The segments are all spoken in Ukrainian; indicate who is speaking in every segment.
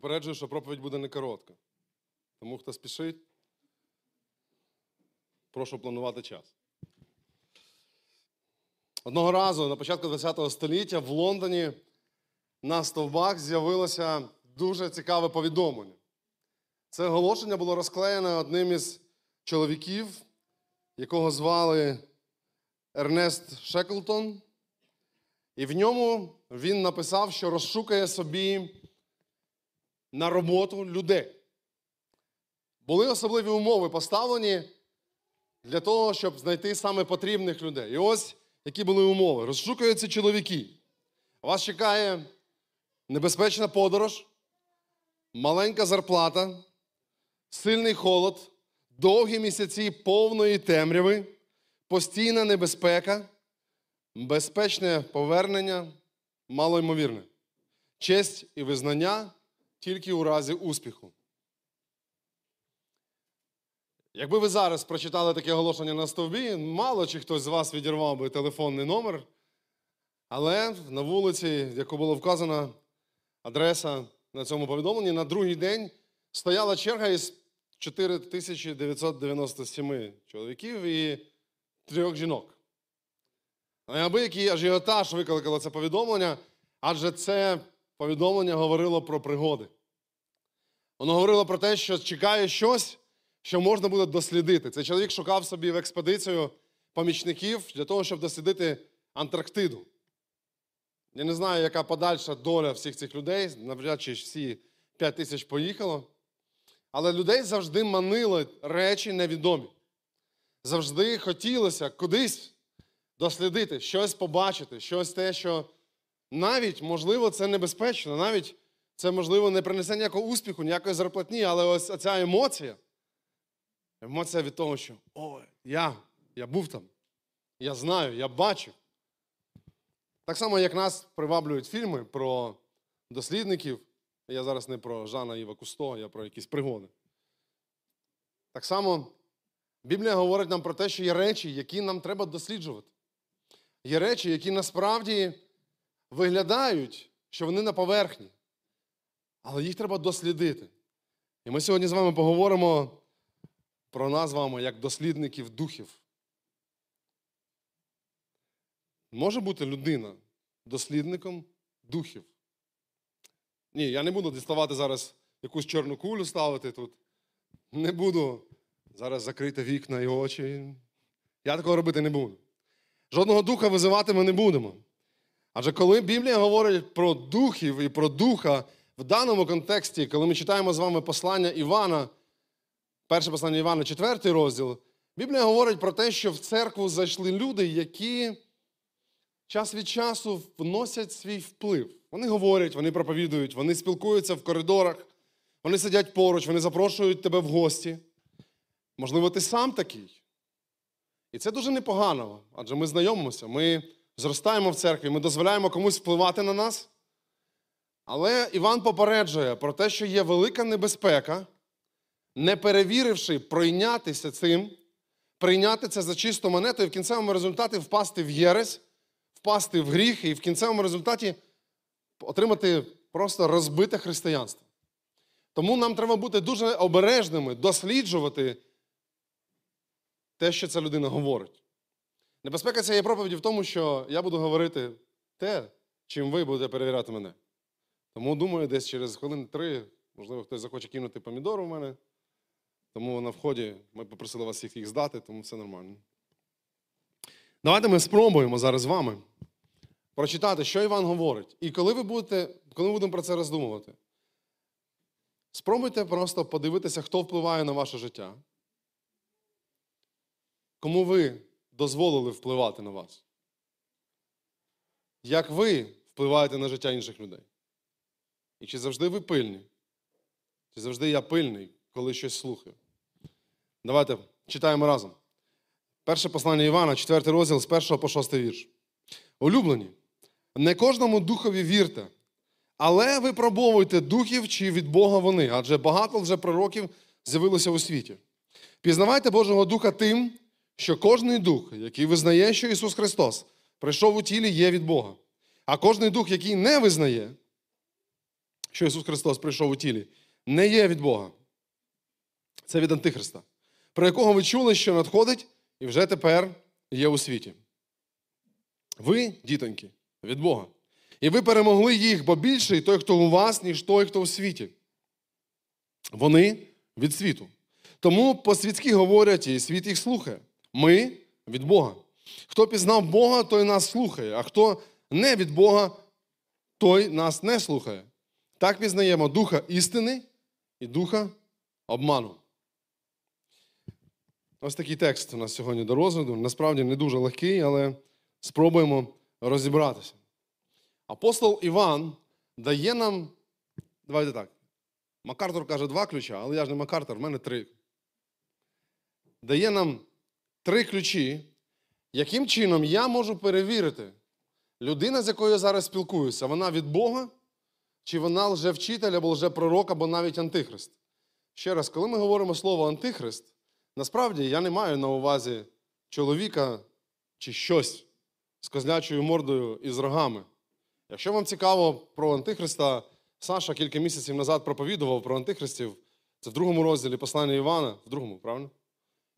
Speaker 1: Попереджую, що проповідь буде не коротка. Тому хто спішить, прошу планувати час. Одного разу на початку ХХ століття в Лондоні на стовбах з'явилося дуже цікаве повідомлення. Це оголошення було розклеєне одним із чоловіків, якого звали Ернест Шеклтон. І в ньому він написав, що розшукає собі на роботу людей. Були особливі умови поставлені для того, щоб знайти саме потрібних людей. І ось які були умови. Розшукуються чоловіки. Вас чекає небезпечна подорож, маленька зарплата, сильний холод, довгі місяці повної темряви, постійна небезпека, безпечне повернення малоймовірне, честь і визнання тільки у разі успіху. Якби ви зараз прочитали таке оголошення на стовбі, мало чи хтось з вас відірвав би телефонний номер, але на вулиці, яку було вказана адреса на цьому повідомленні, на другий день стояла черга із 4997 чоловіків і трьох жінок. Неабиякий ажіотаж викликало це повідомлення, адже це повідомлення говорило про пригоди. Воно говорило про те, що чекає щось, що можна буде дослідити. Цей чоловік шукав собі в експедицію помічників для того, щоб дослідити Антарктиду. Я не знаю, яка подальша доля всіх цих людей, навряд чи всі 5 тисяч поїхало. Але людей завжди манили речі невідомі. Завжди хотілося кудись дослідити, щось побачити, щось те, що навіть, можливо, це небезпечно, навіть це, можливо, не принесе ніякого успіху, ніякої зарплатні, але ось ця емоція, емоція від того, що о, я, я був там, я знаю, я бачив. Так само, як нас приваблюють фільми про дослідників. Я зараз не про Жана Іва Кусто, я про якісь пригоди. Так само Біблія говорить нам про те, що є речі, які нам треба досліджувати. Є речі, які насправді виглядають, що вони на поверхні, але їх треба дослідити. І ми сьогодні з вами поговоримо про нас з вами як дослідників духів. Може бути людина дослідником духів. Ні, я не буду діставати зараз якусь чорну кулю ставити тут. Не буду зараз закрити вікна і очі. Я такого робити не буду. Жодного духа визивати ми не будемо. Адже коли Біблія говорить про духів і про духа в даному контексті, коли ми читаємо з вами послання Івана, перше послання Івана, четвертий розділ, Біблія говорить про те, що в церкву зайшли люди, які час від часу вносять свій вплив. Вони говорять, вони проповідують, вони спілкуються в коридорах, вони сидять поруч, вони запрошують тебе в гості. Можливо, ти сам такий. І це дуже непогано, адже ми знайомимося, ми зростаємо в церкві, ми дозволяємо комусь впливати на нас. Але Іван попереджує про те, що є велика небезпека, не перевіривши пройнятися цим, прийняти це за чисту монету і в кінцевому результаті впасти в єресь, впасти в гріх і в кінцевому результаті отримати просто розбите християнство. Тому нам треба бути дуже обережними, досліджувати те, що ця людина говорить. Небезпека цієї проповіді в тому, що я буду говорити те, чим ви будете перевіряти мене. Тому думаю, десь через хвилин три, можливо, хтось захоче кинути помідору в мене. Тому на вході ми попросили вас всіх їх здати, тому все нормально. Давайте ми спробуємо зараз з вами прочитати, що Іван говорить. І коли ви будете, коли ми будемо про це роздумувати, спробуйте просто подивитися, хто впливає на ваше життя. Кому ви дозволили впливати на вас? Як ви впливаєте на життя інших людей? І чи завжди ви пильні? Чи завжди я пильний, коли щось слухаю? Давайте читаємо разом. Перше послання Івана, 4 розділ з 1 по 6 вірш. Улюблені, не кожному духові вірте, але випробовуйте духів, чи від Бога вони, адже багато вже пророків з'явилося у світі. Пізнавайте Божого Духа тим, що кожний дух, який визнає, що Ісус Христос прийшов у тілі, є від Бога. А кожний дух, який не визнає, що Ісус Христос прийшов у тілі, не є від Бога. Це від Антихриста, про якого ви чули, що надходить і вже тепер є у світі. Ви, дітоньки, від Бога. І ви перемогли їх, бо більший той, хто у вас, ніж той, хто у світі. Вони від світу. Тому по-світськи говорять, і світ їх слухає. Ми від Бога. Хто пізнав Бога, той нас слухає, а хто не від Бога, той нас не слухає. Так пізнаємо духа істини і духа обману. Ось такий текст у нас сьогодні до розгляду. Насправді не дуже легкий, але спробуємо розібратися. Апостол Іван дає нам. Давайте так. Макартур каже два ключа, але я ж не Макартур, в мене три. Дає нам три ключі, яким чином я можу перевірити, людина, з якою я зараз спілкуюся, вона від Бога, чи вона лжевчитель або лжепророк, або навіть антихрист. Ще раз, коли ми говоримо слово антихрист, насправді я не маю на увазі чоловіка чи щось з козлячою мордою і з рогами. Якщо вам цікаво про Антихриста, Саша кілька місяців назад проповідував про антихристів. Це в другому розділі послання Івана, в другому, правильно?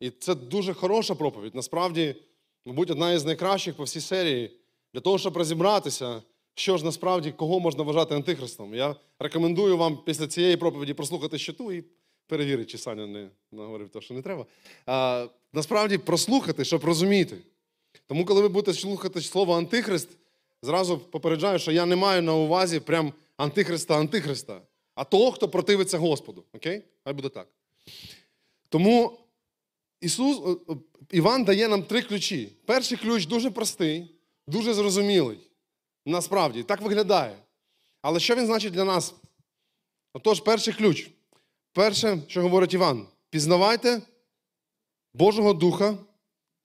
Speaker 1: І це дуже хороша проповідь. Насправді, мабуть, одна із найкращих по всій серії для того, щоб розібратися, що ж насправді кого можна вважати антихристом. Я рекомендую вам після цієї проповіді прослухати щиту і перевірити, чи Саня не наговорив те, що не треба. А, Насправді прослухати, щоб розуміти. Тому, коли ви будете слухати слово антихрист, зразу попереджаю, що я не маю на увазі прям антихриста антихриста, а того, хто противиться Господу. Окей? Хай буде так. Тому Ісус, Іван дає нам три ключі. Перший ключ дуже простий, дуже зрозумілий. Насправді, так виглядає. Але що він значить для нас? Отож, перший ключ. Перше, що говорить Іван, пізнавайте Божого Духа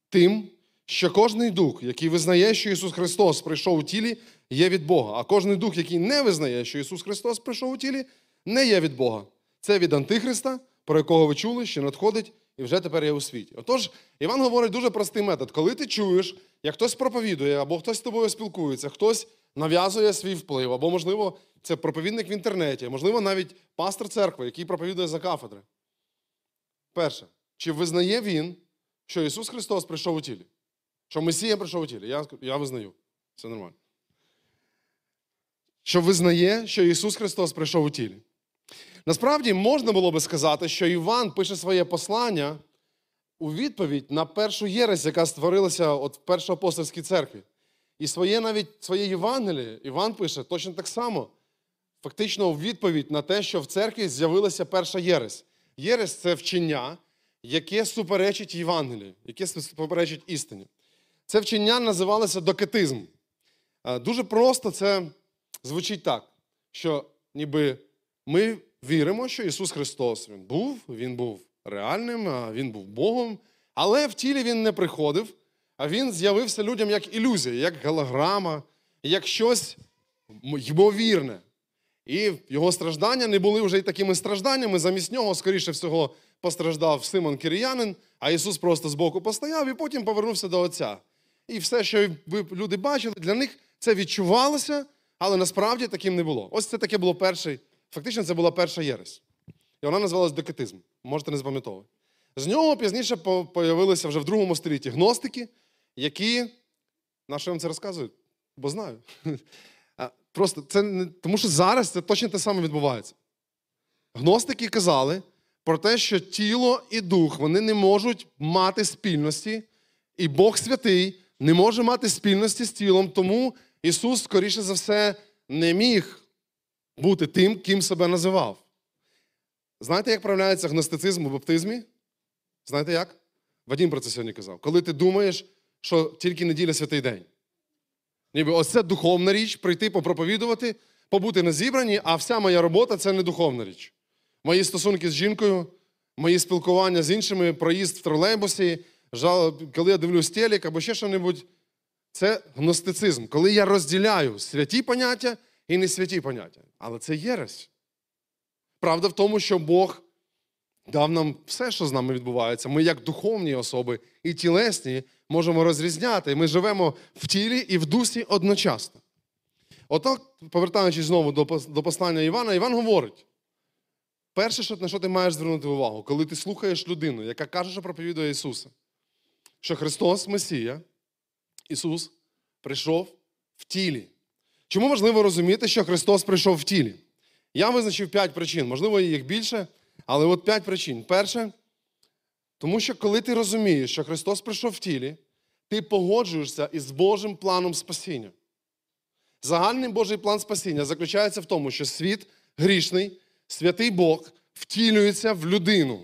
Speaker 1: тим, що кожний дух, який визнає, що Ісус Христос прийшов у тілі, є від Бога. А кожний дух, який не визнає, що Ісус Христос прийшов у тілі, не є від Бога. Це від Антихриста, про якого ви чули, що надходить і вже тепер є у світі. Отож, Іван говорить дуже простий метод. Коли ти чуєш, як хтось проповідує, або хтось з тобою спілкується, хтось нав'язує свій вплив, або, можливо, це проповідник в інтернеті, можливо, навіть пастор церкви, який проповідує за кафедри. Перше, чи визнає він, що Ісус Христос прийшов у тілі? Що Месія прийшов у тілі? Я, я визнаю. Все нормально. Що визнає, що Ісус Христос прийшов у тілі. Насправді можна було би сказати, що Іван пише своє послання у відповідь на першу єресь, яка створилася от в першоапостольській церкві. І своє навіть своє Євангеліє Іван пише точно так само, фактично у відповідь на те, що в церкві з'явилася перша єресь. Єресь це вчення, яке суперечить Євангелію, яке суперечить істині. Це вчення називалося докетизм. Дуже просто це звучить так, що ніби ми віримо, що Ісус Христос Він був, Він був реальним, Він був Богом, але в тілі Він не приходив, а Він з'явився людям як ілюзія, як голограма, як щось ймовірне. І його страждання не були вже й такими стражданнями. Замість нього, скоріше всього, постраждав Симон Киріянин, а Ісус просто збоку постояв і потім повернувся до Отця. І все, що люди бачили, для них це відчувалося, але насправді таким не було. Ось це таке було перший. Фактично, це була перша єресь. І вона називалась докетизм. Можете не запам'ятовувати. З нього пізніше появилися вже в другому столітті гностики, які. На що я вам це розказую? Бо знаю. Просто це не... Тому що зараз це точно те саме відбувається. Гностики казали про те, що тіло і дух вони не можуть мати спільності, і Бог святий не може мати спільності з тілом, тому Ісус, скоріше за все, не міг бути тим, ким себе називав. Знаєте, як проявляється гностицизм у баптизмі? Знаєте як? Вадім про це сьогодні казав. Коли ти думаєш, що тільки неділя святий день. Ніби ось це духовна річ, прийти попроповідувати, побути на зібранні, а вся моя робота це не духовна річ. Мої стосунки з жінкою, мої спілкування з іншими, проїзд в тролейбусі, коли я дивлюсь телек або ще що-небудь, це гностицизм. Коли я розділяю святі поняття і не святі поняття. Але це єресь. Правда в тому, що Бог дав нам все, що з нами відбувається. Ми, як духовні особи і тілесні, можемо розрізняти. Ми живемо в тілі і в дусі одночасно. Отак, повертаючись знову до, послання Івана, Іван говорить: перше, на що ти маєш звернути увагу, коли ти слухаєш людину, яка каже, що проповідує Ісуса, що Христос Месія, Ісус прийшов в тілі. Чому важливо розуміти, що Христос прийшов в тілі? Я визначив п'ять причин, можливо, їх більше, але от п'ять причин. Перше, тому що коли ти розумієш, що Христос прийшов в тілі, ти погоджуєшся із Божим планом спасіння. Загальний Божий план спасіння заключається в тому, що світ грішний, святий Бог втілюється в людину.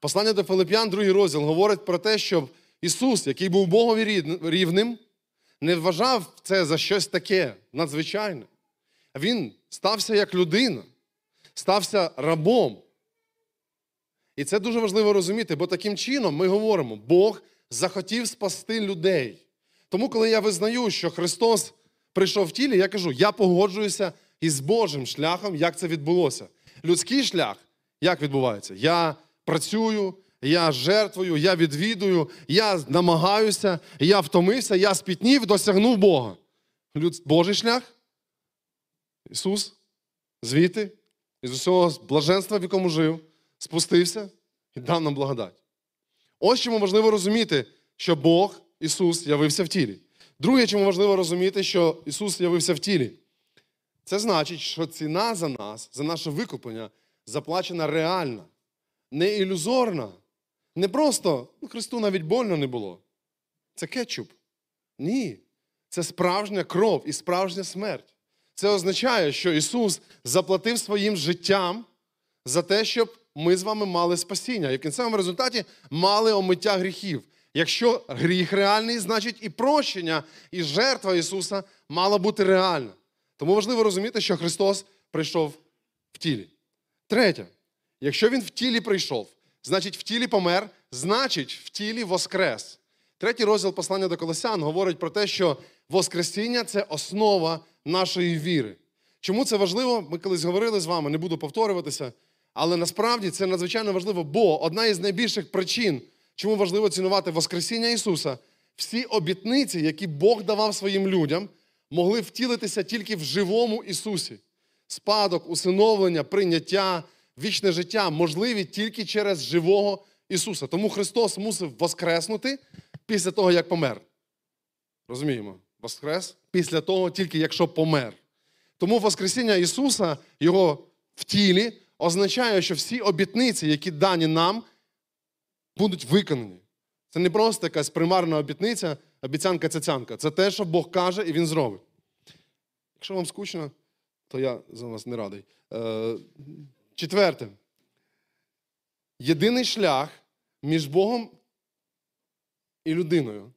Speaker 1: Послання до Филип'ян, другий розділ, говорить про те, що Ісус, який був Богові рівним, не вважав це за щось таке надзвичайне. Він стався як людина, стався рабом. І це дуже важливо розуміти, бо таким чином ми говоримо, Бог захотів спасти людей. Тому, коли я визнаю, що Христос прийшов в тілі, я кажу, я погоджуюся із Божим шляхом, як це відбулося. Людський шлях, як відбувається? Я працюю, я жертвую, я відвідую, я намагаюся, я втомився, я спітнів, досягнув Бога. Божий шлях Ісус звідти, із усього блаженства, в якому жив, спустився і дав нам благодать. Ось чому важливо розуміти, що Бог, Ісус, явився в тілі. Друге, чому важливо розуміти, що Ісус явився в тілі. Це значить, що ціна за нас, за наше викуплення, заплачена реальна, не ілюзорна. Не просто, ну, Христу навіть больно не було. Це кетчуп. Ні. Це справжня кров і справжня смерть. Це означає, що Ісус заплатив своїм життям за те, щоб ми з вами мали спасіння. І в кінцевому результаті мали омиття гріхів. Якщо гріх реальний, значить і прощення, і жертва Ісуса мала бути реальна. Тому важливо розуміти, що Христос прийшов в тілі. Третє, якщо Він в тілі прийшов, значить в тілі помер, значить в тілі воскрес. Третій розділ послання до Колосян говорить про те, що Воскресіння це основа нашої віри. Чому це важливо? Ми колись говорили з вами, не буду повторюватися. Але насправді це надзвичайно важливо, бо одна із найбільших причин, чому важливо цінувати Воскресіння Ісуса, всі обітниці, які Бог давав своїм людям, могли втілитися тільки в живому Ісусі. Спадок, усиновлення, прийняття, вічне життя можливі тільки через живого Ісуса. Тому Христос мусив воскреснути після того, як помер. Розуміємо? Воскрес після того, тільки якщо помер. Тому Воскресіння Ісуса, Його в тілі, означає, що всі обітниці, які дані нам, будуть виконані. Це не просто якась примарна обітниця, обіцянка цяцянка. Це те, що Бог каже, і Він зробить. Якщо вам скучно, то я за вас не радий. Четверте. Єдиний шлях між Богом і людиною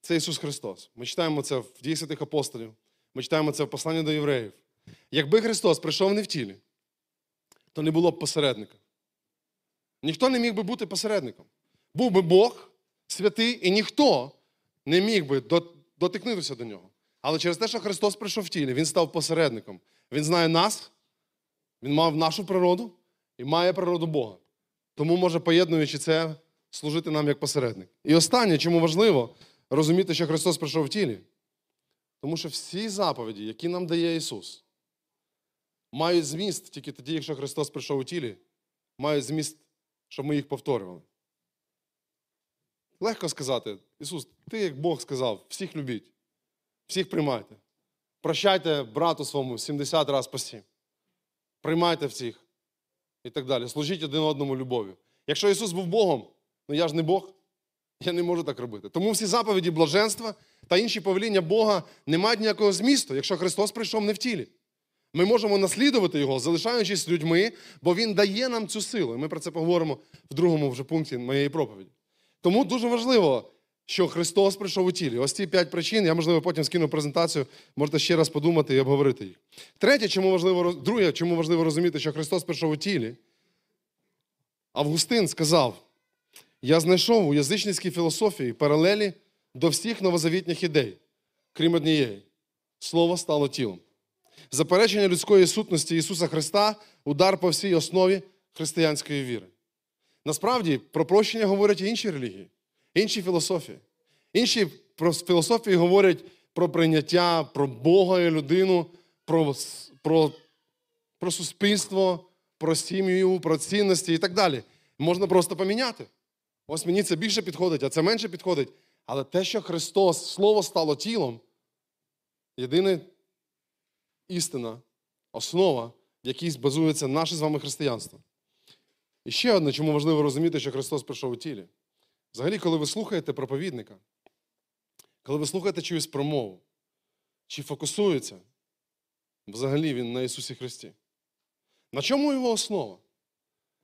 Speaker 1: це Ісус Христос. Ми читаємо це в дії святих апостолів, ми читаємо це в посланні до євреїв. Якби Христос прийшов не в тілі, то не було б посередника. Ніхто не міг би бути посередником. Був би Бог святий, і ніхто не міг би дотикнутися до нього. Але через те, що Христос прийшов в тілі, Він став посередником. Він знає нас, Він мав нашу природу і має природу Бога. Тому може, поєднуючи це, служити нам як посередник. І останнє, чому важливо розуміти, що Христос прийшов в тілі. Тому що всі заповіді, які нам дає Ісус, мають зміст тільки тоді, якщо Христос прийшов у тілі, мають зміст, щоб ми їх повторювали. Легко сказати, Ісус, ти як Бог сказав, всіх любіть, всіх приймайте. Прощайте брату своєму 70 разів по 7. Приймайте всіх. І так далі. Служіть один одному любов'ю. Якщо Ісус був Богом, ну я ж не Бог, я не можу так робити. Тому всі заповіді блаженства та інші повеління Бога не мають ніякого змісту, якщо Христос прийшов не в тілі. Ми можемо наслідувати Його, залишаючись людьми, бо Він дає нам цю силу. І ми про це поговоримо в другому вже пункті моєї проповіді. Тому дуже важливо, що Христос прийшов у тілі. Ось ці п'ять причин. Я, можливо, потім скину презентацію, можете ще раз подумати і обговорити їх. Третє, чому важливо, друге, чому важливо розуміти, що Христос прийшов у тілі. Августин сказав: я знайшов у язичницькій філософії паралелі до всіх новозавітніх ідей, крім однієї. Слово стало тілом. Заперечення людської сутності Ісуса Христа удар по всій основі християнської віри. Насправді про прощення говорять і інші релігії, інші філософії. Інші філософії говорять про прийняття, про Бога і людину, про, про, про суспільство, про сім'ю, про цінності і так далі. Можна просто поміняти. Ось мені це більше підходить, а це менше підходить. Але те, що Христос, Слово стало тілом, єдина істина, основа, в якій базується наше з вами християнство. І ще одне, чому важливо розуміти, що Христос прийшов у тілі. Взагалі, коли ви слухаєте проповідника, коли ви слухаєте чиюсь промову, чи фокусується взагалі він на Ісусі Христі? На чому його основа?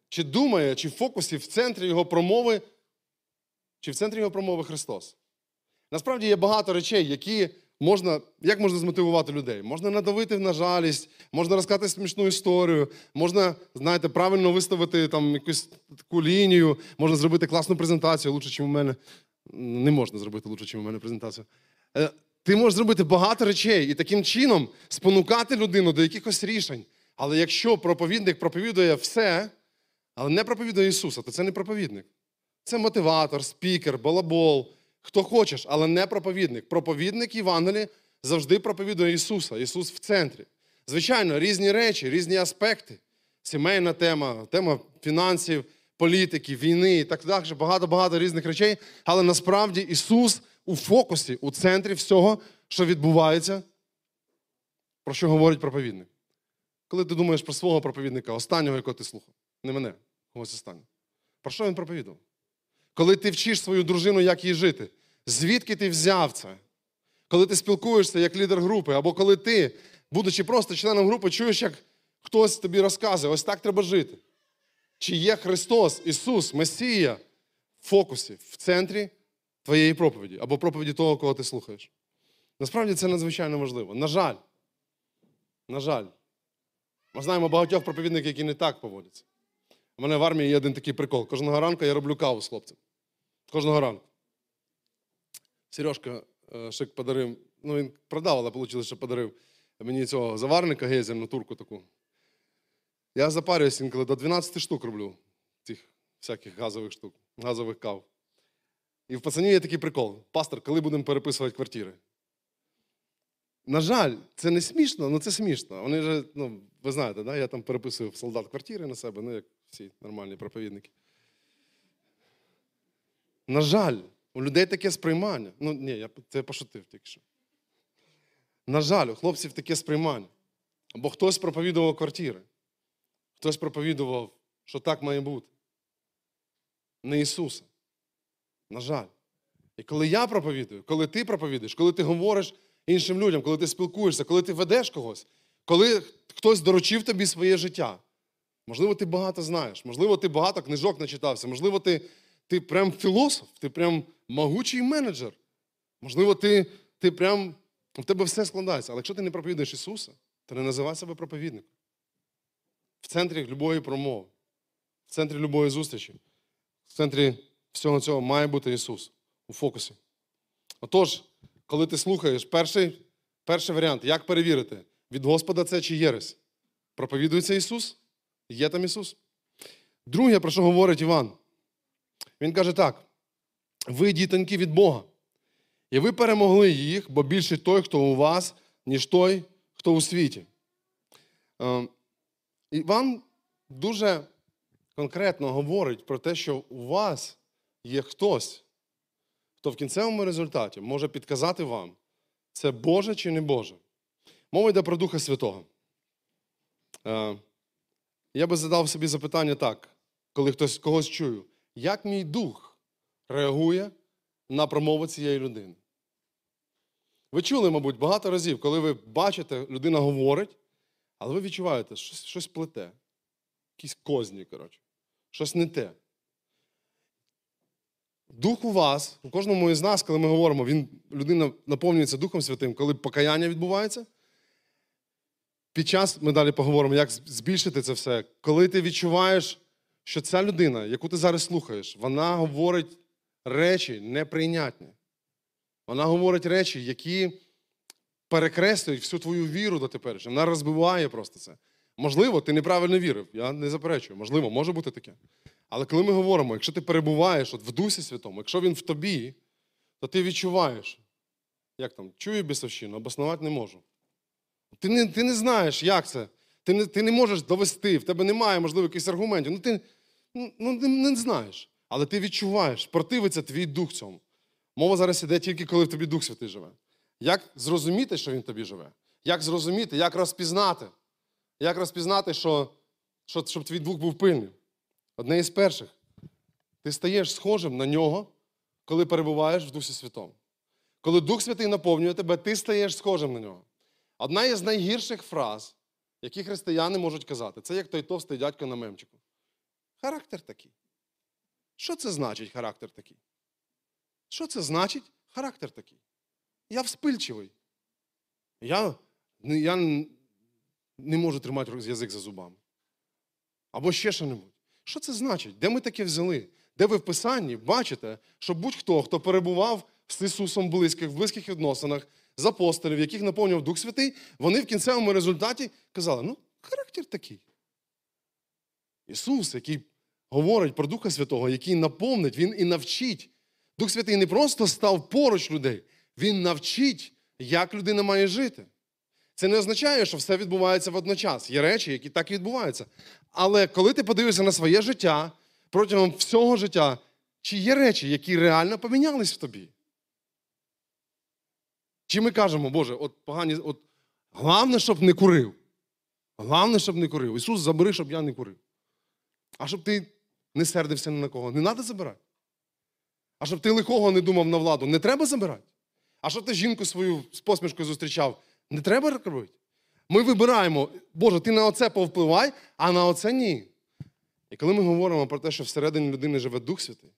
Speaker 1: Чи думає, чи в фокусі в центрі його промови, чи в центрі його промови Христос? Насправді є багато речей, які можна, як можна змотивувати людей? Можна надавити на жалість, можна розказати смішну історію, можна, знаєте, правильно виставити там якусь таку лінію, можна зробити класну презентацію, лучше, ніж у мене. Не можна зробити лучше, ніж у мене презентацію. Е, Ти можеш зробити багато речей і таким чином спонукати людину до якихось рішень. Але якщо проповідник проповідує все, але не проповідує Ісуса, то це не проповідник. Це мотиватор, спікер, балабол, хто хочеш, але не проповідник. Проповідник Євангелії завжди проповідує Ісуса. Ісус в центрі. Звичайно, різні речі, різні аспекти. Сімейна тема, тема фінансів, політики, війни і так далі. Багато-багато різних речей. Але насправді Ісус у фокусі, у центрі всього, що відбувається, про що говорить проповідник. Коли ти думаєш про свого проповідника, останнього, якого ти слухав, не мене, когось останнього. Про що він проповідував? Коли ти вчиш свою дружину, як їй жити, звідки ти взяв це? Коли ти спілкуєшся як лідер групи, або коли ти, будучи просто членом групи, чуєш, як хтось тобі розказує, ось так треба жити. Чи є Христос, Ісус, Месія в фокусі, в центрі твоєї проповіді, або проповіді того, кого ти слухаєш? Насправді це надзвичайно важливо. На жаль, на жаль, ми знаємо багатьох проповідників, які не так поводяться. У мене в армії є один такий прикол. Кожного ранку я роблю каву з хлопцем. Кожного ранку. Сережка е, Шик подарив, ну він продав, але вийшло, що подарив мені цього заварника гейзерну турку таку. Я запарююсь інколи до 12 штук роблю цих всяких газових штук, газових кав. І в пацанів є такий прикол. Пастор, коли будемо переписувати квартири? На жаль, це не смішно, але це смішно. Вони вже, ну, ви знаєте, да? я там переписую солдат квартири на себе, ну, як всі нормальні проповідники. На жаль, у людей таке сприймання. Ну, ні, я це пошутив тільки що. На жаль, у хлопців таке сприймання. Або хтось проповідував квартири, хтось проповідував, що так має бути. Не Ісуса. На жаль. І коли я проповідую, коли ти проповідуєш, коли ти говориш іншим людям, коли ти спілкуєшся, коли ти ведеш когось, коли хтось доручив тобі своє життя, можливо, ти багато знаєш, можливо, ти багато книжок начитався, можливо, ти, ти прям філософ, ти прям могучий менеджер. Можливо, ти, ти прям в тебе все складається. Але якщо ти не проповідуєш Ісуса, то не називай себе проповідником. В центрі любої промови, в центрі любої зустрічі, в центрі всього цього має бути Ісус у фокусі. Отож, коли ти слухаєш, перший, перший варіант, як перевірити, від Господа це чи єресь? Проповідується Ісус? Є там Ісус? Друге, про що говорить Іван? Він каже так: ви дітоньки від Бога. І ви перемогли їх, бо більше той, хто у вас, ніж той, хто у світі. Е, Іван дуже конкретно говорить про те, що у вас є хтось, хто в кінцевому результаті може підказати вам, це Боже чи не Боже. Мова йде про Духа Святого. Е, Я би задав собі запитання так, коли хтось когось чую, як мій дух реагує на промову цієї людини? Ви чули, мабуть, багато разів, коли ви бачите, людина говорить, але ви відчуваєте, щось, щось плете, якісь козні, коротше, щось не те. Дух у вас, у кожному із нас, коли ми говоримо, він, людина наповнюється Духом Святим, коли покаяння відбувається. Під час ми далі поговоримо, як збільшити це все. Коли ти відчуваєш, що ця людина, яку ти зараз слухаєш, вона говорить речі неприйнятні. Вона говорить речі, які перекреслюють всю твою віру до теперішнього. Вона розбиває просто це. Можливо, ти неправильно вірив, я не заперечую. Можливо, може бути таке. Але коли ми говоримо, якщо ти перебуваєш от в Дусі Святому, якщо він в тобі, то ти відчуваєш, як там, чую бісовщину, обоснувати не можу. Ти не, ти не знаєш, як це. Ти не, ти не можеш довести, в тебе немає, можливо, якихось аргументів. Ну, ти ну, ну, не, знаєш. Але ти відчуваєш, противиться твій дух цьому. Мова зараз іде тільки коли в тобі Дух Святий живе. Як зрозуміти, що він тобі живе? Як зрозуміти, як розпізнати? Як розпізнати, що, що, щоб твій дух був пильним? Одне із перших. Ти стаєш схожим на нього, коли перебуваєш в Дусі Святому. Коли Дух Святий наповнює тебе, ти стаєш схожим на нього. Одна із найгірших фраз, які християни можуть казати, це як той товстий дядько на мемчику. Характер такий. Що це значить характер такий? Що це значить характер такий? Я вспильчивий. Я, не- я не можу тримати язик за зубами. Або ще що-небудь. Що це значить? Де ми таке взяли? Де ви в Писанні бачите, що будь-хто, хто перебував з Ісусом близьких, в близьких відносинах, з апостолів, яких наповнював Дух Святий, вони в кінцевому результаті казали: ну, характер такий. Ісус, який говорить про Духа Святого, який наповнить, Він і навчить. Дух Святий не просто став поруч людей, Він навчить, як людина має жити. Це не означає, що все відбувається водночас. Є речі, які так і відбуваються. Але коли ти подивишся на своє життя протягом всього життя, чи є речі, які реально помінялись в тобі? Чи ми кажемо, Боже, от погані, от головне, щоб не курив. Головне, щоб не курив. Ісус, забери, щоб я не курив. А щоб ти не сердився ні на кого. Не треба забирати. А щоб ти лихого не думав на владу, не треба забирати. А щоб ти жінку свою з посмішкою зустрічав, не треба робити. Ми вибираємо, Боже, ти на оце повпливай, а на оце ні. І коли ми говоримо про те, що всередині людини живе Дух Святий,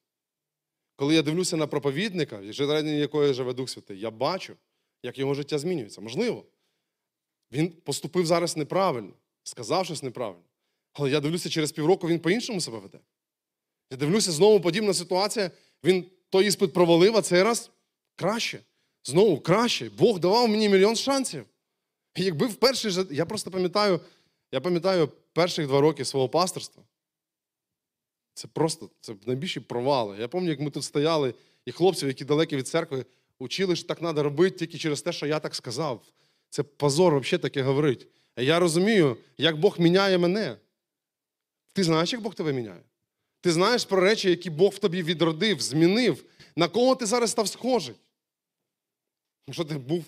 Speaker 1: коли я дивлюся на проповідника, всередині якої живе Дух Святий, я бачу, як його життя змінюється. Можливо, він поступив зараз неправильно, сказав щось неправильно. Але я дивлюся, через півроку він по-іншому себе веде. Я дивлюся, знову подібна ситуація. Він той іспит провалив, а цей раз краще. Знову краще. Бог давав мені мільйон шансів. І якби в перший же. Я просто пам'ятаю, я пам'ятаю перших два роки свого пасторства. Це просто це найбільші провали. Я пам'ятаю, як ми тут стояли, і хлопців, які далекі від церкви, учили, що так треба робити тільки через те, що я так сказав. Це позор взагалі таке говорить. Я розумію, як Бог міняє мене. Ти знаєш, як Бог тебе міняє? Ти знаєш про речі, які Бог в тобі відродив, змінив. На кого ти зараз став схожий? Якщо ти був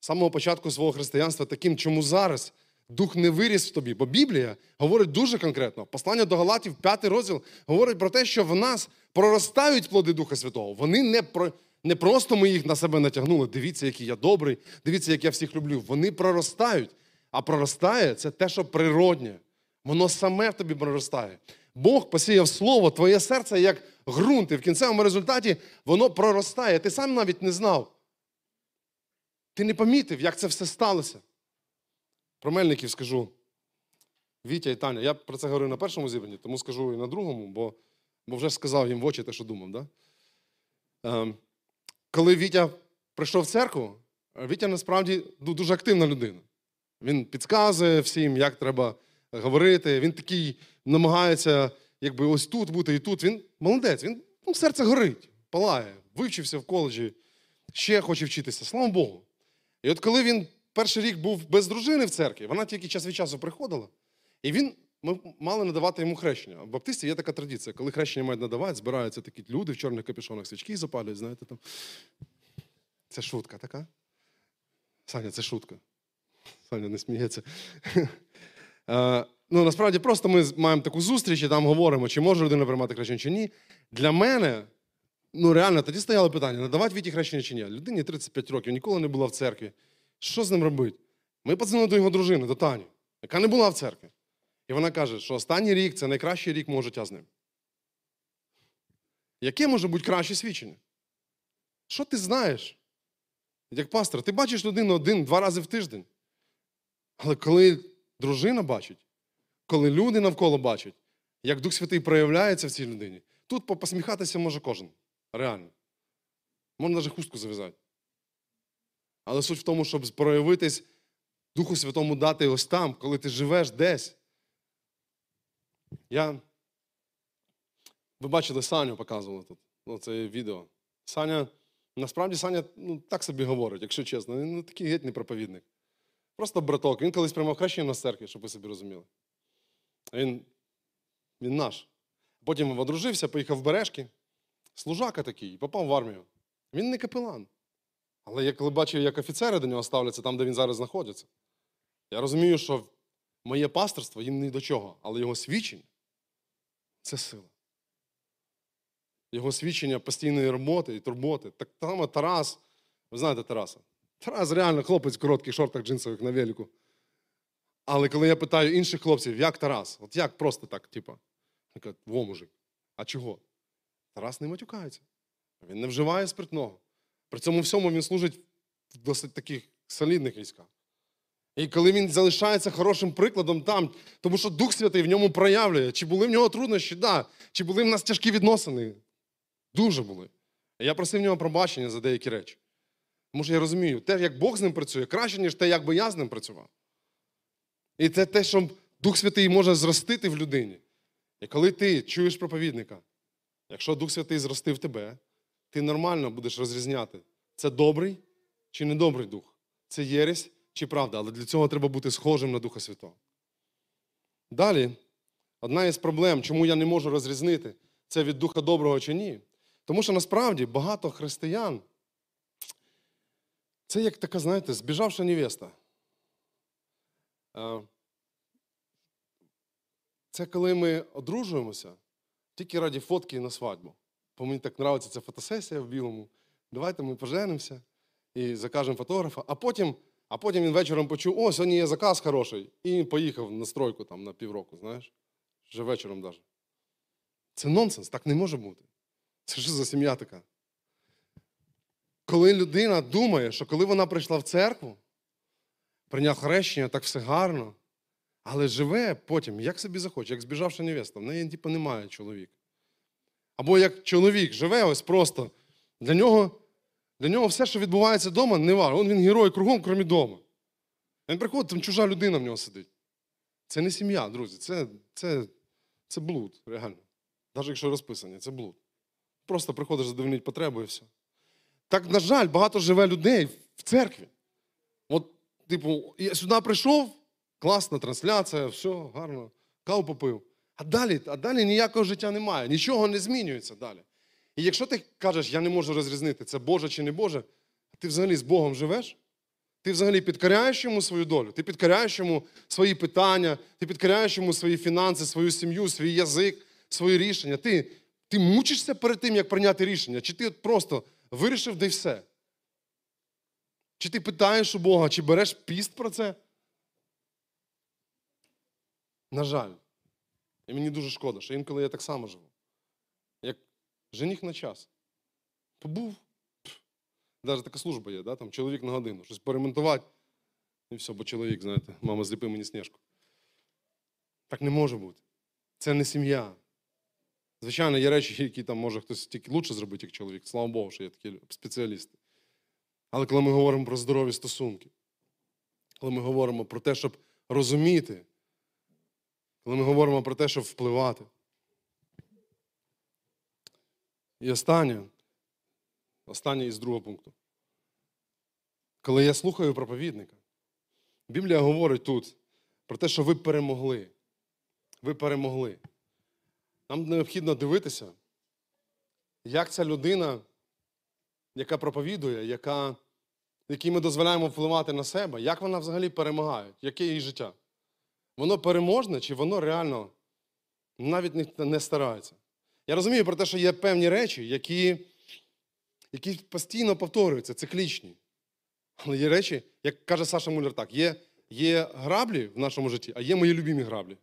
Speaker 1: з самого початку свого християнства таким, чому зараз дух не виріс в тобі? Бо Біблія говорить дуже конкретно. Послання до Галатів, п'ятий розділ, говорить про те, що в нас проростають плоди Духа Святого. Вони не, про, не просто ми їх на себе натягнули. Дивіться, який я добрий, дивіться, як я всіх люблю. Вони проростають. А проростає це те, що природнє. Воно саме в тобі проростає. Бог посіяв слово, твоє серце як ґрунт, і в кінцевому результаті воно проростає. Ти сам навіть не знав. Ти не помітив, як це все сталося. Про мельників скажу. Вітя і Таня. Я про це говорив на першому зібранні, тому скажу і на другому, бо, бо вже сказав їм в очі те, що думав. Да? Ем, коли Вітя прийшов в церкву, Вітя насправді дуже активна людина. Він підказує всім, як треба говорити. Він такий намагається, якби ось тут бути і тут. Він молодець, він ну, серце горить, палає, вивчився в коледжі, ще хоче вчитися. Слава Богу. І от коли він перший рік був без дружини в церкві, вона тільки час від часу приходила, і він, ми мали надавати йому хрещення. В баптисті є така традиція, коли хрещення мають надавати, збираються такі люди в чорних капюшонах свічки запалюють, знаєте там. Це шутка така. Саня, це шутка. Саня не сміється. Е, Ну, насправді, просто ми маємо таку зустріч і там говоримо, чи може людина приймати хрещення, чи ні. Для мене, ну реально, тоді стояло питання: надавати Віті хрещення чи ні. Людині 35 років, ніколи не була в церкві. Що з ним робити? Ми подзвонили до його дружини, до Тані, яка не була в церкві. І вона каже, що останній рік це найкращий рік мого життя з ним. Яке може бути краще свідчення? Що ти знаєш? Як пастор, ти бачиш людину один-два рази в тиждень. Але коли дружина бачить, коли люди навколо бачать, як Дух Святий проявляється в цій людині, тут посміхатися може кожен. Реально. Можна навіть хустку зав'язати. Але суть в тому, щоб проявитись Духу Святому дати ось там, коли ти живеш десь. Я. Ви бачили Саню показували тут. Ну, це відео. Саня Насправді Саня ну, так собі говорить, якщо чесно. Він ну, такий геть не проповідник. Просто браток. Він колись приймав хрещення з церкви, щоб ви собі розуміли. Він, він наш. Потім одружився, поїхав в Бережки. Служака такий, попав в армію. Він не капелан. Але я коли бачив, як офіцери до нього ставляться там, де він зараз знаходиться, я розумію, що моє пасторство їм ні до чого, але його свідчення це сила. Його свідчення постійної роботи і турботи. Так там Тарас, ви знаєте Тараса? Тарас реально хлопець в коротких шортах джинсових на велику. Але коли я питаю інших хлопців, як Тарас? От як просто так, типа, каже, во мужик. А чого? Тарас не матюкається. Він не вживає спиртного. При цьому всьому він служить в досить таких солідних військах. І коли він залишається хорошим прикладом там, тому що Дух Святий в ньому проявлює, чи були в нього труднощі, да. чи були в нас тяжкі відносини. Дуже були. Я просив в нього пробачення за деякі речі. Тому що я розумію, те, як Бог з ним працює, краще, ніж те, як би я з ним працював. І це те, що Дух Святий може зростити в людині. І коли ти чуєш проповідника, якщо Дух Святий зростив тебе, ти нормально будеш розрізняти, це добрий чи недобрий дух, це єресь чи правда. Але для цього треба бути схожим на Духа Святого. Далі, одна із проблем, чому я не можу розрізнити, це від Духа Доброго чи ні. Тому що насправді багато християн це як така, знаєте, збіжавша невеста. Е, Це коли ми одружуємося тільки раді фотки на свадьбу. Бо мені так подобається ця фотосесія в білому. Давайте ми поженимося і закажемо фотографа, а потім, а потім він вечором почув, о, сьогодні є заказ хороший, і поїхав на стройку там на півроку, знаєш, вже вечором навіть. Це нонсенс, так не може бути. Це що за сім'я така? Коли людина думає, що коли вона прийшла в церкву, прийняв хрещення, так все гарно, але живе потім, як собі захоче, як збіжавша невеста, в неї типу, немає чоловіка. Або як чоловік живе ось просто, для нього, для нього все, що відбувається вдома, не важливо. Він герой кругом, крім дома. Він приходить, там чужа людина в нього сидить. Це не сім'я, друзі, це, це, це блуд, реально. Навіть якщо розписані, це блуд. Просто приходиш задовольнити потребу і все. Так, на жаль, багато живе людей в церкві. От, типу, я сюди прийшов, класна трансляція, все, гарно, каву попив. А далі, а далі ніякого життя немає, нічого не змінюється далі. І якщо ти кажеш, я не можу розрізнити, це Боже чи не Боже, ти взагалі з Богом живеш? Ти взагалі підкоряєш йому свою долю, ти підкоряєш йому свої питання, ти підкоряєш йому свої фінанси, свою сім'ю, свій язик, свої рішення. Ти, ти мучишся перед тим, як прийняти рішення, чи ти от просто вирішив, де все? Чи ти питаєш у Бога, чи береш піст про це? На жаль. І мені дуже шкода, що інколи я так само живу. Жених на час. Побув. Навіть така служба є, да? там чоловік на годину, щось поремонтувати. І все, бо чоловік, знаєте, мама зліпи мені сніжку. Так не може бути. Це не сім'я. Звичайно, є речі, які там може хтось тільки лучше зробити, як чоловік. Слава Богу, що є такі спеціалісти. Але коли ми говоримо про здорові стосунки, коли ми говоримо про те, щоб розуміти, коли ми говоримо про те, щоб впливати. І останнє, останнє із другого пункту. Коли я слухаю проповідника, Біблія говорить тут про те, що ви перемогли. Ви перемогли. Нам необхідно дивитися, як ця людина, яка проповідує, яка, якій ми дозволяємо впливати на себе, як вона взагалі перемагає, яке її життя. Воно переможне, чи воно реально навіть не, старається. Я розумію про те, що є певні речі, які, які постійно повторюються, циклічні. Але є речі, як каже Саша Муляр, так, є, є граблі в нашому житті, а є мої любимі граблі.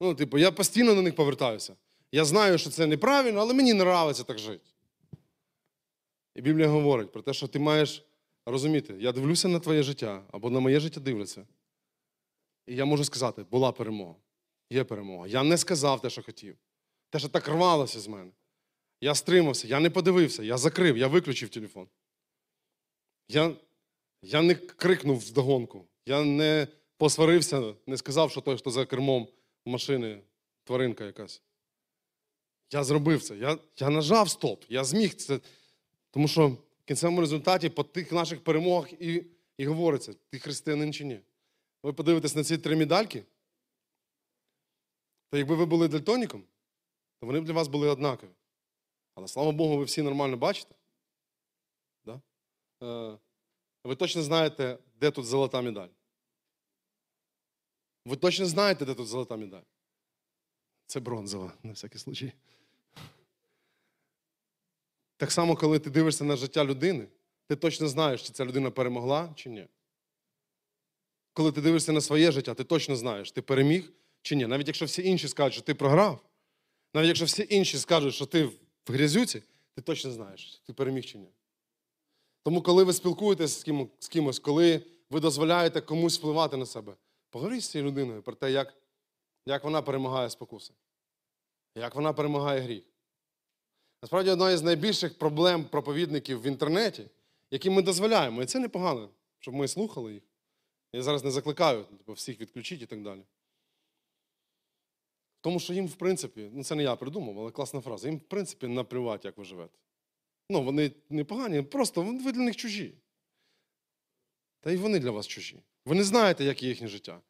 Speaker 1: Ну, типу, я постійно на них повертаюся. Я знаю, що це неправильно, але мені подобається так жити. І Біблія говорить про те, що ти маєш розуміти, я дивлюся на твоє життя, або на моє життя дивляться. І я можу сказати, була перемога. Є перемога. Я не сказав те, що хотів. Те, що так рвалося з мене. Я стримався, я не подивився, я закрив, я виключив телефон. Я, я не крикнув вдогонку. Я не посварився, не сказав, що той, хто за кермом машини, тваринка якась. Я зробив це. Я, я нажав стоп. Я зміг це. Тому що в кінцевому результаті по тих наших перемогах і, і говориться, ти християнин чи ні. Ви подивитесь на ці три медальки, то якби ви були дальтоніком, то вони б для вас були однакові. Але слава Богу, ви всі нормально бачите. Да? Е, ви точно знаєте, де тут золота медаль. Ви точно знаєте, де тут золота медаль. Це бронзова, на всякий случай. Так само, коли ти дивишся на життя людини, ти точно знаєш, чи ця людина перемогла, чи ні. Коли ти дивишся на своє життя, ти точно знаєш, ти переміг чи ні. Навіть якщо всі інші скажуть, що ти програв, навіть якщо всі інші скажуть, що ти в грязюці, ти точно знаєш, ти переміг чи ні. Тому, коли ви спілкуєтесь з, ким, з кимось, коли ви дозволяєте комусь впливати на себе, поговоріть з цією людиною про те, як, як вона перемагає спокуси, як вона перемагає гріх. Насправді, одна із найбільших проблем проповідників в інтернеті, які ми дозволяємо, і це непогано, щоб ми слухали їх. Я зараз не закликаю типу, всіх відключити і так далі. Тому що їм, в принципі, ну це не я придумав, але класна фраза, їм, в принципі, наплювати, як ви живете. Ну, вони не погані, просто ви для них чужі. Та й вони для вас чужі. Ви не знаєте, яке їхнє життя.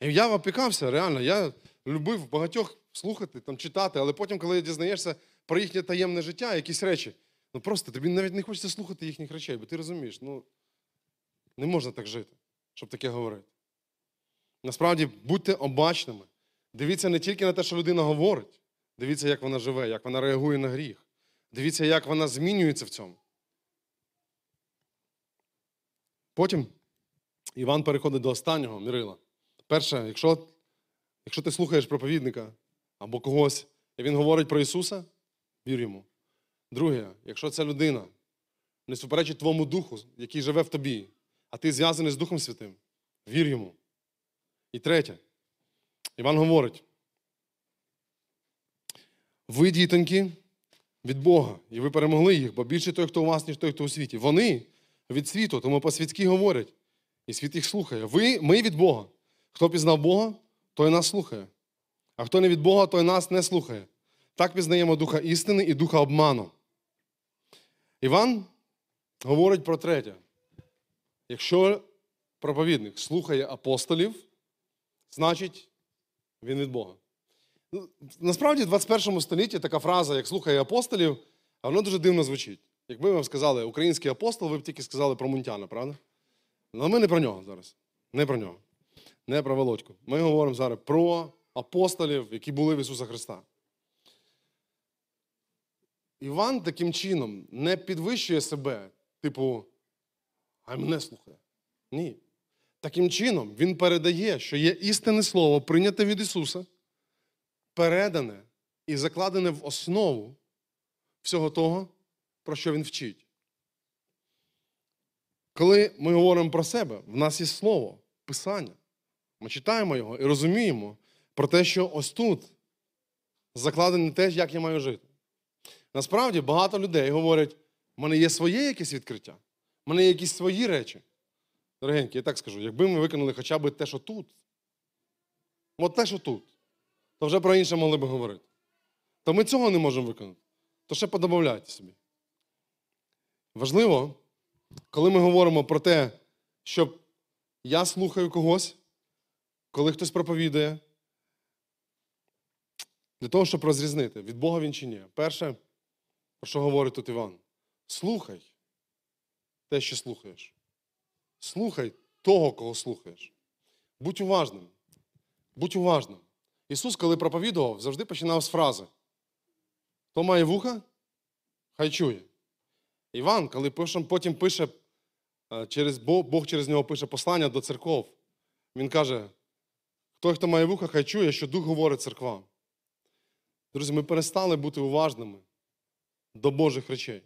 Speaker 1: І я опікався, реально, я любив багатьох слухати, там, читати, але потім, коли дізнаєшся про їхнє таємне життя, якісь речі, ну просто тобі навіть не хочеться слухати їхніх речей, бо ти розумієш, ну не можна так жити, щоб таке говорити. Насправді, будьте обачними. Дивіться не тільки на те, що людина говорить, дивіться, як вона живе, як вона реагує на гріх. Дивіться, як вона змінюється в цьому. Потім Іван переходить до останнього мірила. Перше, якщо, якщо ти слухаєш проповідника або когось, і він говорить про Ісуса, вір йому. Друге, якщо ця людина не суперечить твоєму духу, який живе в тобі, а ти зв'язаний з Духом Святим, вір йому. І третє, Іван говорить: ви, дітоньки, від Бога, і ви перемогли їх, бо більше той, хто у вас, ніж той, хто у світі. Вони від світу, тому по-світськи говорять, і світ їх слухає. Ви, ми від Бога. Хто пізнав Бога, той нас слухає. А хто не від Бога, той нас не слухає. Так пізнаємо духа істини і духа обману. Іван говорить про третє. Якщо проповідник слухає апостолів, значить він від Бога. Ну, Насправді, в 21 столітті така фраза, як слухає апостолів, воно дуже дивно звучить. Якби вам сказали український апостол, ви б тільки сказали про Мунтяна, правда? Але ми не про нього зараз. Не про нього. Не про Володьку. Ми говоримо зараз про апостолів, які були в Ісуса Христа. Іван таким чином не підвищує себе, типу, а мене слухає. Ні. Таким чином, він передає, що є істинне слово, прийняте від Ісуса, передане і закладене в основу всього того, про що Він вчить. Коли ми говоримо про себе, в нас є слово, Писання. Ми читаємо його і розуміємо про те, що ось тут закладене те, як я маю жити. Насправді багато людей говорять, в мене є своє якесь відкриття, в мене є якісь свої речі. Дорогенькі, я так скажу, якби ми виконали хоча б те, що тут, от те, що тут, то вже про інше могли б говорити. То ми цього не можемо виконати. То ще подобавляйте собі. Важливо, коли ми говоримо про те, що я слухаю когось, коли хтось проповідує, для того, щоб розрізнити, від Бога він чи ні. Перше, про що говорить тут Іван, слухай те, що слухаєш. Слухай того, кого слухаєш. Будь уважним. Будь уважним. Ісус, коли проповідував, завжди починав з фрази: Хто має вуха, хай чує. Іван, коли потім пише, через Бог, через нього пише послання до церков, він каже: той, хто має вуха, хай чує, що Дух говорить церквам. Друзі, ми перестали бути уважними до Божих речей.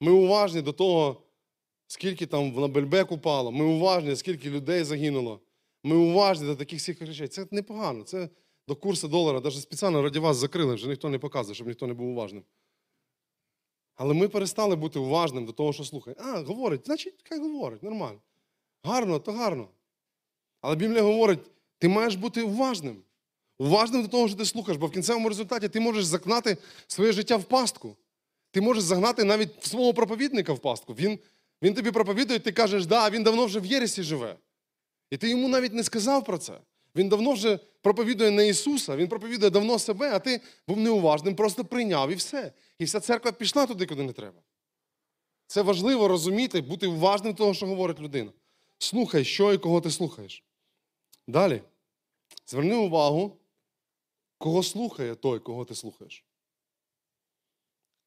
Speaker 1: Ми уважні до того, скільки там на Бельбек упало, ми уважні, скільки людей загинуло. Ми уважні до таких всіх речей. Це непогано. Це до курсу долара, навіть спеціально раді вас закрили, вже ніхто не показує, щоб ніхто не був уважним. Але ми перестали бути уважним до того, що слухає. А, говорить, значить, хай говорить, нормально. Гарно, то гарно. Але Біблія говорить, ти маєш бути уважним. Уважним до того, що ти слухаєш, бо в кінцевому результаті ти можеш закнати своє життя в пастку. Ти можеш загнати навіть свого проповідника в пастку. Він, він тобі проповідує, ти кажеш, да, він давно вже в Єресі живе. І ти йому навіть не сказав про це. Він давно вже проповідує не Ісуса, він проповідує давно себе, а ти був неуважним, просто прийняв і все. І вся церква пішла туди, куди не треба. Це важливо розуміти, бути уважним того, що говорить людина. Слухай, що і кого ти слухаєш. Далі. Зверни увагу, кого слухає той, кого ти слухаєш.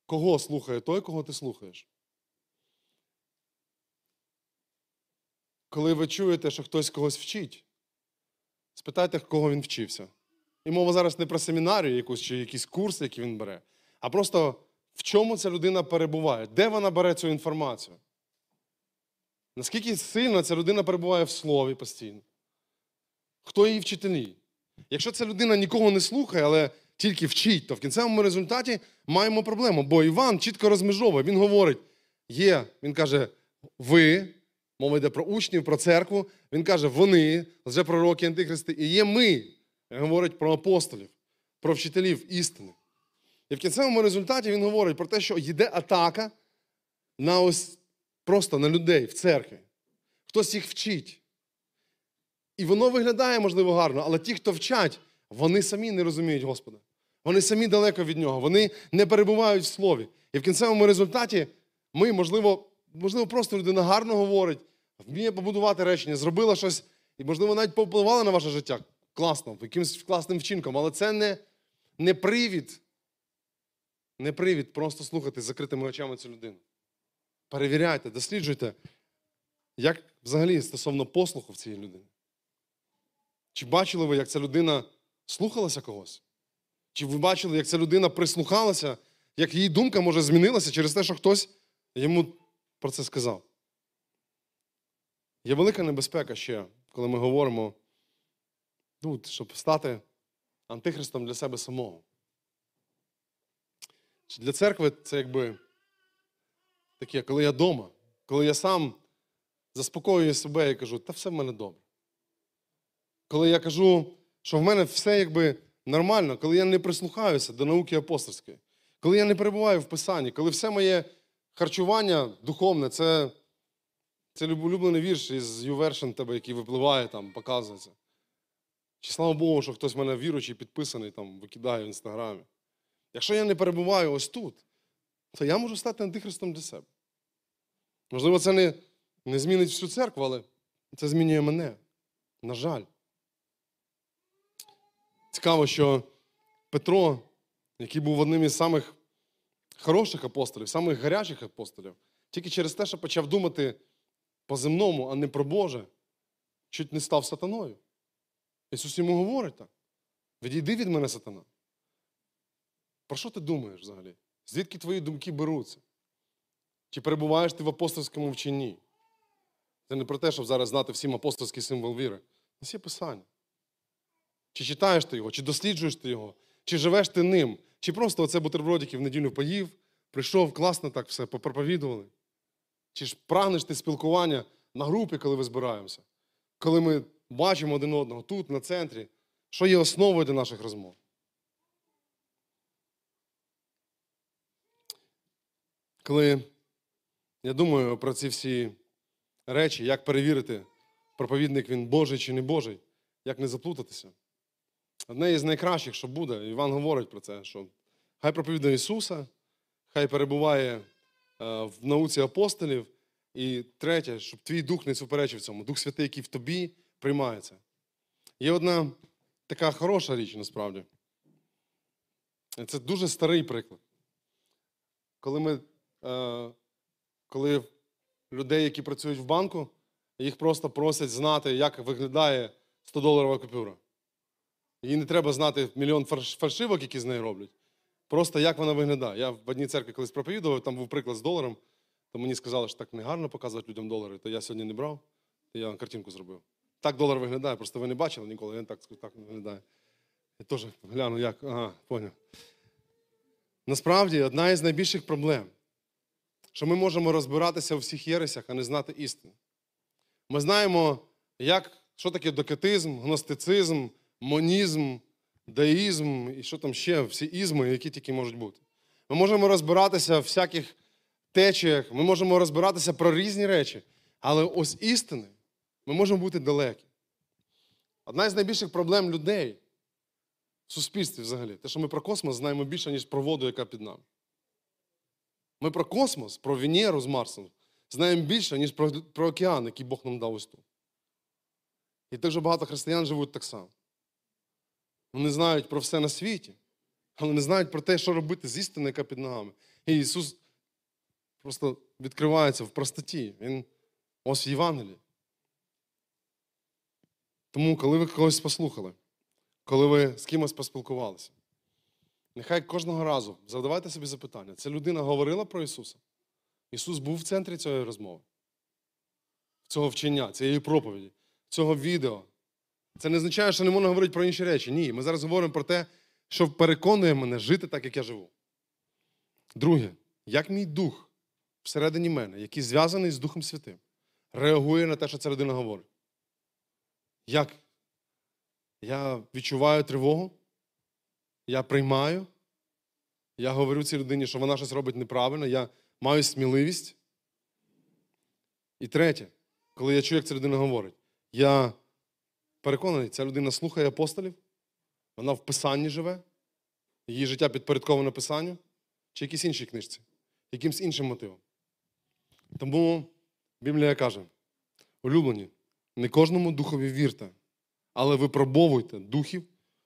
Speaker 1: Кого слухає той, кого ти слухаєш? Коли ви чуєте, що хтось когось вчить, спитайте, кого він вчився. І мова зараз не про семінарію якусь чи якийсь курс, який він бере, а просто в чому ця людина перебуває, де вона бере цю інформацію. Наскільки сильно ця людина перебуває в слові постійно? Хто її вчителі? Якщо ця людина нікого не слухає, але тільки вчить, то в кінцевому результаті маємо проблему. Бо Іван чітко розмежовує. Він говорить: є, він каже, ви, мова йде про учнів, про церкву. Він каже, вони, вже пророки антихристи, і є ми. Говорить про апостолів, про вчителів істини. І в кінцевому результаті він говорить про те, що йде атака на ось просто на людей в церкві. Хтось їх вчить. І воно виглядає, можливо, гарно, але ті, хто вчать, вони самі не розуміють Господа. Вони самі далеко від нього, вони не перебувають в слові. І в кінцевому результаті ми, можливо, можливо, просто людина гарно говорить, вміє побудувати речення, зробила щось, і, можливо, навіть повпливала на ваше життя. Класно, якимось класним вчинком, але це не, не привід, не привід просто слухати з закритими очами цю людину. Перевіряйте, досліджуйте, як взагалі стосовно послуху в цієї людини. Чи бачили ви, як ця людина слухалася когось? Чи ви бачили, як ця людина прислухалася, як її думка може змінилася через те, що хтось йому про це сказав? Є велика небезпека ще, коли ми говоримо, ну, щоб стати антихристом для себе самого. Для церкви це якби таке, коли я вдома, коли я сам заспокоюю себе і кажу, та все в мене добре. Коли я кажу, що в мене все якби нормально, коли я не прислухаюся до науки апостольської, коли я не перебуваю в Писанні, коли все моє харчування духовне, це, це улюблений вірш із Ювершин тебе, який випливає, там, показується. Чи слава Богу, що хтось в мене віруючий, підписаний, там, викидає в інстаграмі. Якщо я не перебуваю ось тут, то я можу стати антихристом для себе. Можливо, це не, не змінить всю церкву, але це змінює мене. На жаль. Цікаво, що Петро, який був одним із самих хороших апостолів, самих гарячих апостолів, тільки через те, що почав думати по-земному, а не про Боже, чуть не став сатаною. Ісус йому говорить так. Відійди від мене, сатана. Про що ти думаєш взагалі? Звідки твої думки беруться? Чи перебуваєш ти в апостольському вченні? Це не про те, щоб зараз знати всім апостольський символ віри. Це є писання. Чи читаєш ти його, чи досліджуєш ти його, чи живеш ти ним, чи просто оце бутербродики в неділю поїв, прийшов, класно так все, попроповідували. Чи ж прагнеш ти спілкування на групі, коли ви збираємося, коли ми бачимо один одного тут, на центрі, що є основою для наших розмов? Коли я думаю про ці всі речі, як перевірити, проповідник він Божий чи не Божий, як не заплутатися. Одне із найкращих, що буде, Іван говорить про це, що хай проповідує Ісуса, хай перебуває в науці апостолів. І третє, щоб твій дух не суперечив цьому, Дух Святий, який в тобі приймається. Є одна така хороша річ насправді. Це дуже старий приклад. Коли ми, е, коли людей, які працюють в банку, їх просто просять знати, як виглядає 100-доларова купюра. Їй не треба знати мільйон фальш- фальшивок, які з нею роблять. Просто як вона виглядає. Я в одній церкві колись проповідував, там був приклад з доларом, то мені сказали, що так не гарно показувати людям долари, то я сьогодні не брав, то я картинку зробив. Так долар виглядає, просто ви не бачили ніколи, він так, так виглядає. Я теж гляну, як, ага, поняв. Насправді, одна із найбільших проблем, що ми можемо розбиратися у всіх єресях, а не знати істини. Ми знаємо, як, що таке докетизм, гностицизм, монізм, деїзм і що там ще, всі ізми, які тільки можуть бути. Ми можемо розбиратися в всяких течіях, ми можемо розбиратися про різні речі, але ось істини ми можемо бути далекі. Одна із найбільших проблем людей в суспільстві взагалі, те, що ми про космос знаємо більше, ніж про воду, яка під нами. Ми про космос, про Венеру з Марсом знаємо більше, ніж про, про океан, який Бог нам дав ось тут. І дуже багато християн живуть так само. Вони знають про все на світі, але не знають про те, що робити з істиною, яка під ногами. І Ісус просто відкривається в простоті. Він ось в Євангелії. Тому, коли ви когось послухали, коли ви з кимось поспілкувалися, нехай кожного разу задавайте собі запитання: ця людина говорила про Ісуса? Ісус був в центрі цієї розмови, цього вчення, цієї проповіді, цього відео. Це не означає, що не можна говорити про інші речі. Ні, ми зараз говоримо про те, що переконує мене жити так, як я живу. Друге, як мій дух всередині мене, який зв'язаний з Духом Святим, реагує на те, що ця людина говорить. Як? Я відчуваю тривогу, я приймаю, я говорю цій людині, що вона щось робить неправильно, я маю сміливість. І третє, коли я чую, як ця людина говорить, я переконаний, ця людина слухає апостолів, вона в Писанні живе, її життя підпорядковане Писанню чи якійсь іншій книжці, якимсь іншим мотивом. Тому Біблія каже: улюблені, не кожному духові вірте, але випробовуйте духів,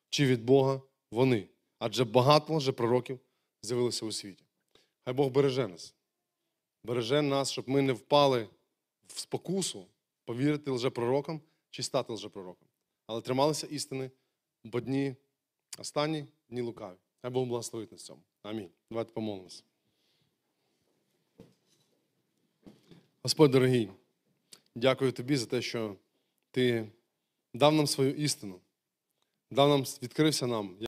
Speaker 1: чи від Бога вони. Адже багато лжепророків з'явилося у світі. Хай Бог береже нас, береже нас, щоб ми не впали в спокусу повірити лжепророкам чи стати лжепророком. Але трималися істини, бо дні останні дні лукаві. Хай Бог благословить на цьому. Амінь. Давайте помолимося. Господь дорогий, дякую тобі за те, що ти дав нам свою істину, дав нам, відкрився нам.